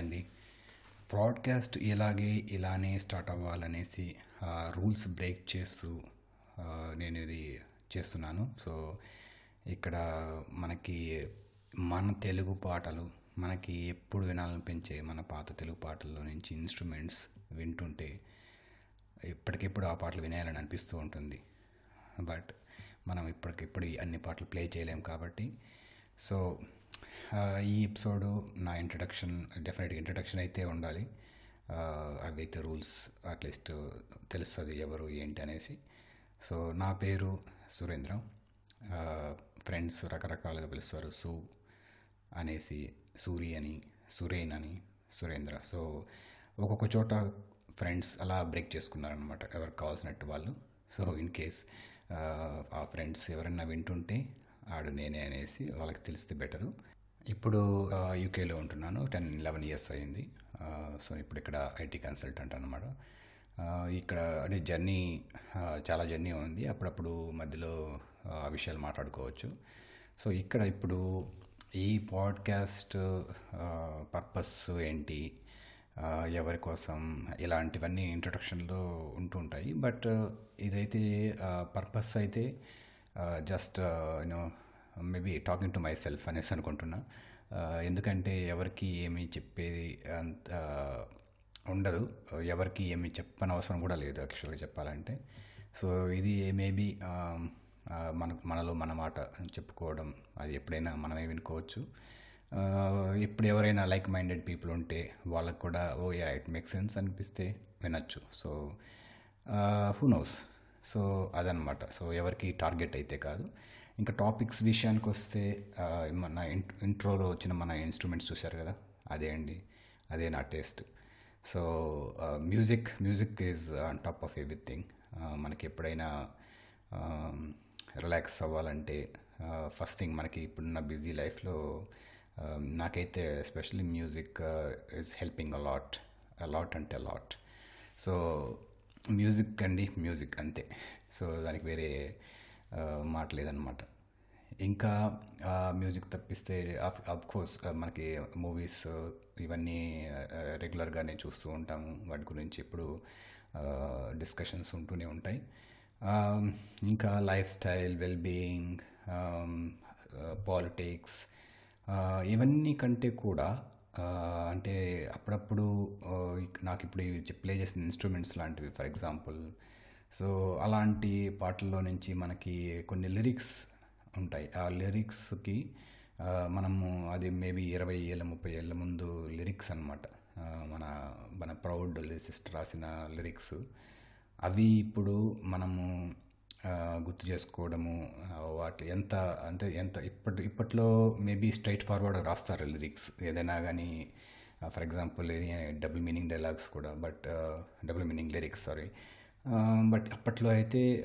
అదండి ప్రాడ్కాస్ట్ ఇలాగే ఇలానే స్టార్ట్ అవ్వాలనేసి రూల్స్ బ్రేక్ చేస్తూ నేను ఇది చేస్తున్నాను. సో ఇక్కడ మనకి మన తెలుగు పాటలు మనకి ఎప్పుడు వినాలనిపించే మన పాత తెలుగు పాటల్లో నుంచి ఇన్స్ట్రుమెంట్స్ వింటుంటే ఇప్పటికిప్పుడు ఆ పాటలు వినేయాలని అనిపిస్తూ ఉంటుంది. బట్ మనం ఇప్పటికిప్పుడు అన్ని పాటలు ప్లే చేయలేం కాబట్టి సో ఈ ఎపిసోడ్ నా ఇంట్రడక్షన్ డెఫినెట్గా ఇంట్రడక్షన్ అయితే ఉండాలి. అవైతే రూల్స్ అట్లీస్ట్ తెలుస్తుంది ఎవరు ఏంటి అనేసి. సో నా పేరు సురేంద్ర. ఫ్రెండ్స్ రకరకాలుగా పిలుస్తారు. సు అనేసి సూరి అని సురేన్ అని సురేంద్ర. సో ఒక్కొక్క చోట ఫ్రెండ్స్ అలా బ్రేక్ చేసుకున్నారనమాట ఎవరికి కావాల్సినట్టు వాళ్ళు. సో ఇన్ కేస్ ఆ ఫ్రెండ్స్ ఎవరైనా వింటుంటే ఆడు నేనే అనేసి వాళ్ళకి తెలిస్తే బెటరు ఇప్పుడు యూకేలో ఉంటున్నాను. టెన్ లెవెన్ ఇయర్స్ అయింది. సో ఇప్పుడు ఇక్కడ ఐటీ కన్సల్టెంట్ అనమాట ఇక్కడ అంటే జర్నీ చాలా జర్నీ ఉంది. అప్పుడప్పుడు మధ్యలో ఆ విషయాలు మాట్లాడుకోవచ్చు. సో ఇక్కడ ఇప్పుడు ఈ పాడ్కాస్ట్ పర్పస్ ఏంటి? ఎవరి కోసం? ఇలాంటివన్నీ ఇంట్రొడక్షన్లో ఉంటూ ఉంటాయి. బట్ ఇదైతే పర్పస్ అయితే just you know maybe talking to myself అనేసి అనుకుంటున్నా. ఎందుకంటే ఎవరికి ఏమి చెప్పేది అంత ఉండదు. ఎవరికి ఏమి చెప్పనవసరం కూడా లేదు యాక్చువల్గా చెప్పాలంటే. సో ఇది మేబీ మన మనలో మన మాట చెప్పుకోవడం అది ఎప్పుడైనా మనమే వినుకోవచ్చు. ఇప్పుడు ఎవరైనా లైక్ మైండెడ్ పీపుల్ ఉంటే వాళ్ళకు కూడా oh yeah it make sense అనిపిస్తే వినొచ్చు. So who knows. సో అదనమాట. సో ఎవరికి టార్గెట్ అయితే కాదు. ఇంకా టాపిక్స్ విషయానికి వస్తే మన ఇంట్రోలో వచ్చిన మన ఇన్స్ట్రుమెంట్స్ చూశారు కదా? అదే అండి అదే నా taste so music music is on top of everything మనకి ఎప్పుడైనా రిలాక్స్ అవ్వాలంటే ఫస్ట్ థింగ్ మనకి ఇప్పుడున్న బిజీ లైఫ్లో నాకైతే especially music is helping a lot a lot అంటే అలాట్ సో మ్యూజిక్ అండి మ్యూజిక్ అంతే. సో దానికి వేరే మాట లేదనమాట ఇంకా మ్యూజిక్ తప్పిస్తే ఆఫ్ కోర్స్ మనకి మూవీస్ ఇవన్నీ రెగ్యులర్గానే చూస్తూ ఉంటాము వాటి గురించి ఇప్పుడు డిస్కషన్స్ ఉంటూనే ఉంటాయి. ఇంకా lifestyle well being politics ఇవన్నీ కంటే కూడా అంటే అప్పుడప్పుడు నాకు ఇప్పుడు ప్లే చేసిన ఇన్స్ట్రుమెంట్స్ లాంటివి ఫర్ ఎగ్జాంపుల్ సో అలాంటి పాటల్లో నుంచి మనకి కొన్ని లిరిక్స్ ఉంటాయి. ఆ లిరిక్స్కి మనము అది మేబీ ఇరవై ఏళ్ళ ముప్పై ఏళ్ళ ముందు లిరిక్స్ అనమాట మన మన ప్రౌడ్ సిస్టర్ రాసిన లిరిక్స్. అవి ఇప్పుడు మనము గుర్తు చేసుకోవడము వాటి ఎంత అంటే ఎంత ఇప్పటి ఇప్పట్లో మేబీ స్ట్రైట్ ఫార్వర్డ్ రాస్తారు లిరిక్స్. ఏదైనా కానీ for example double meaning dialogues కూడా but double meaning lyrics sorry. But అప్పట్లో అయితే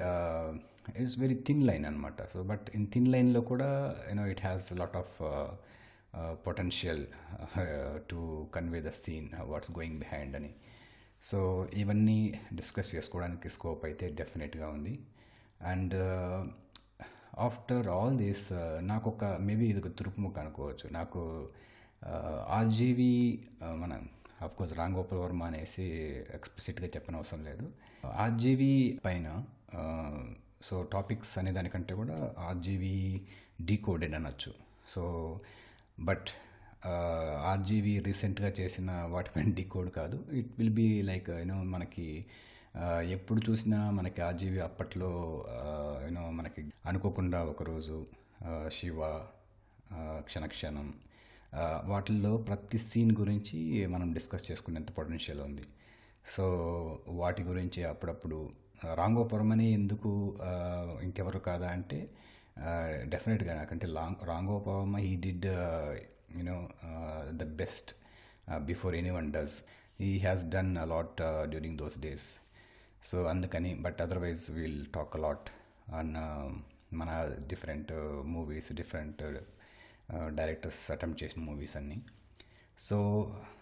ఇట్స్ వెరీ థిన్ లైన్ అనమాట సో బట్ ఇన్ థిన్ లైన్లో కూడా you know it has lot of potential to convey the scene what's going behind అని. So ఇవన్నీ discuss చేసుకోవడానికి scope అయితే డెఫినెట్గా ఉంది. అండ్ ఆఫ్టర్ ఆల్ దిస్ నాకు ఒక మేబీ ఇది ఒక తురుపుముఖ అనుకోవచ్చు. నాకు ఆర్జీవి మన కోర్స్ రామ్ గోపాల్ వర్మ అనేసి ఎక్స్ప్లిసిట్గా చెప్పనవసరం లేదు. ఆర్జీవీ పైన సో టాపిక్స్ అనే దానికంటే కూడా ఆర్జీవీ డీకోడెడ్ అనొచ్చు. సో బట్ ఆర్జీవీ రీసెంట్గా చేసిన వాటిపైన డీకోడ్ కాదు. It will be like you know మనకి ఎప్పుడు చూసినా మనకి ఆర్జీవీ అప్పట్లో యూనో మనకి అనుకోకుండా ఒకరోజు శివ క్షణక్షణం వాటిల్లో ప్రతి సీన్ గురించి మనం డిస్కస్ చేసుకునేంత పొటెన్షియల్ ఉంది. సో వాటి గురించి అప్పుడప్పుడు రాంగోపురం అని ఎందుకు ఇంకెవరు కాదా అంటే డెఫినెట్గా నాకంటే long Ram Gopal Varma he did you know the best before anyone does he has done a lot during those days so అందుకని but otherwise will talk a lot on మన different movies different directors attempt చేసిన movies అన్నీ. So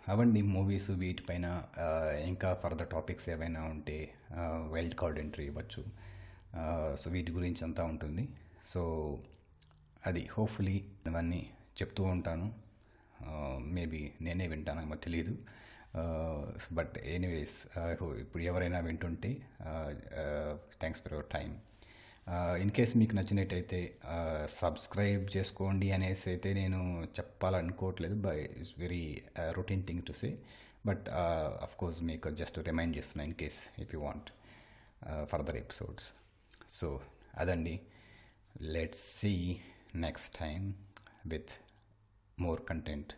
అవండి movies వీటిపైన ఇంకా further topics ఏవైనా ఉంటే wild card entry ఇవ్వచ్చు. సో వీటి గురించి అంతా ఉంటుంది. సో అది హోప్ఫుల్లీ ఇవన్నీ చెప్తూ ఉంటాను. మేబీ నేనే వింటానేమో తెలియదు బట్ ఎనీవేస్ ఇప్పుడు ఎవరైనా వింటుంటే thanks for your time in case మీకు నచ్చినట్టయితే సబ్స్క్రైబ్ చేసుకోండి అనేసి అయితే నేను చెప్పాలనుకోవట్లేదు bye it's very routine thing to say but of course మీకు జస్ట్ రిమైండ్ చేస్తున్నా in case if you want further episodes so అదండి. Let's see next time with more content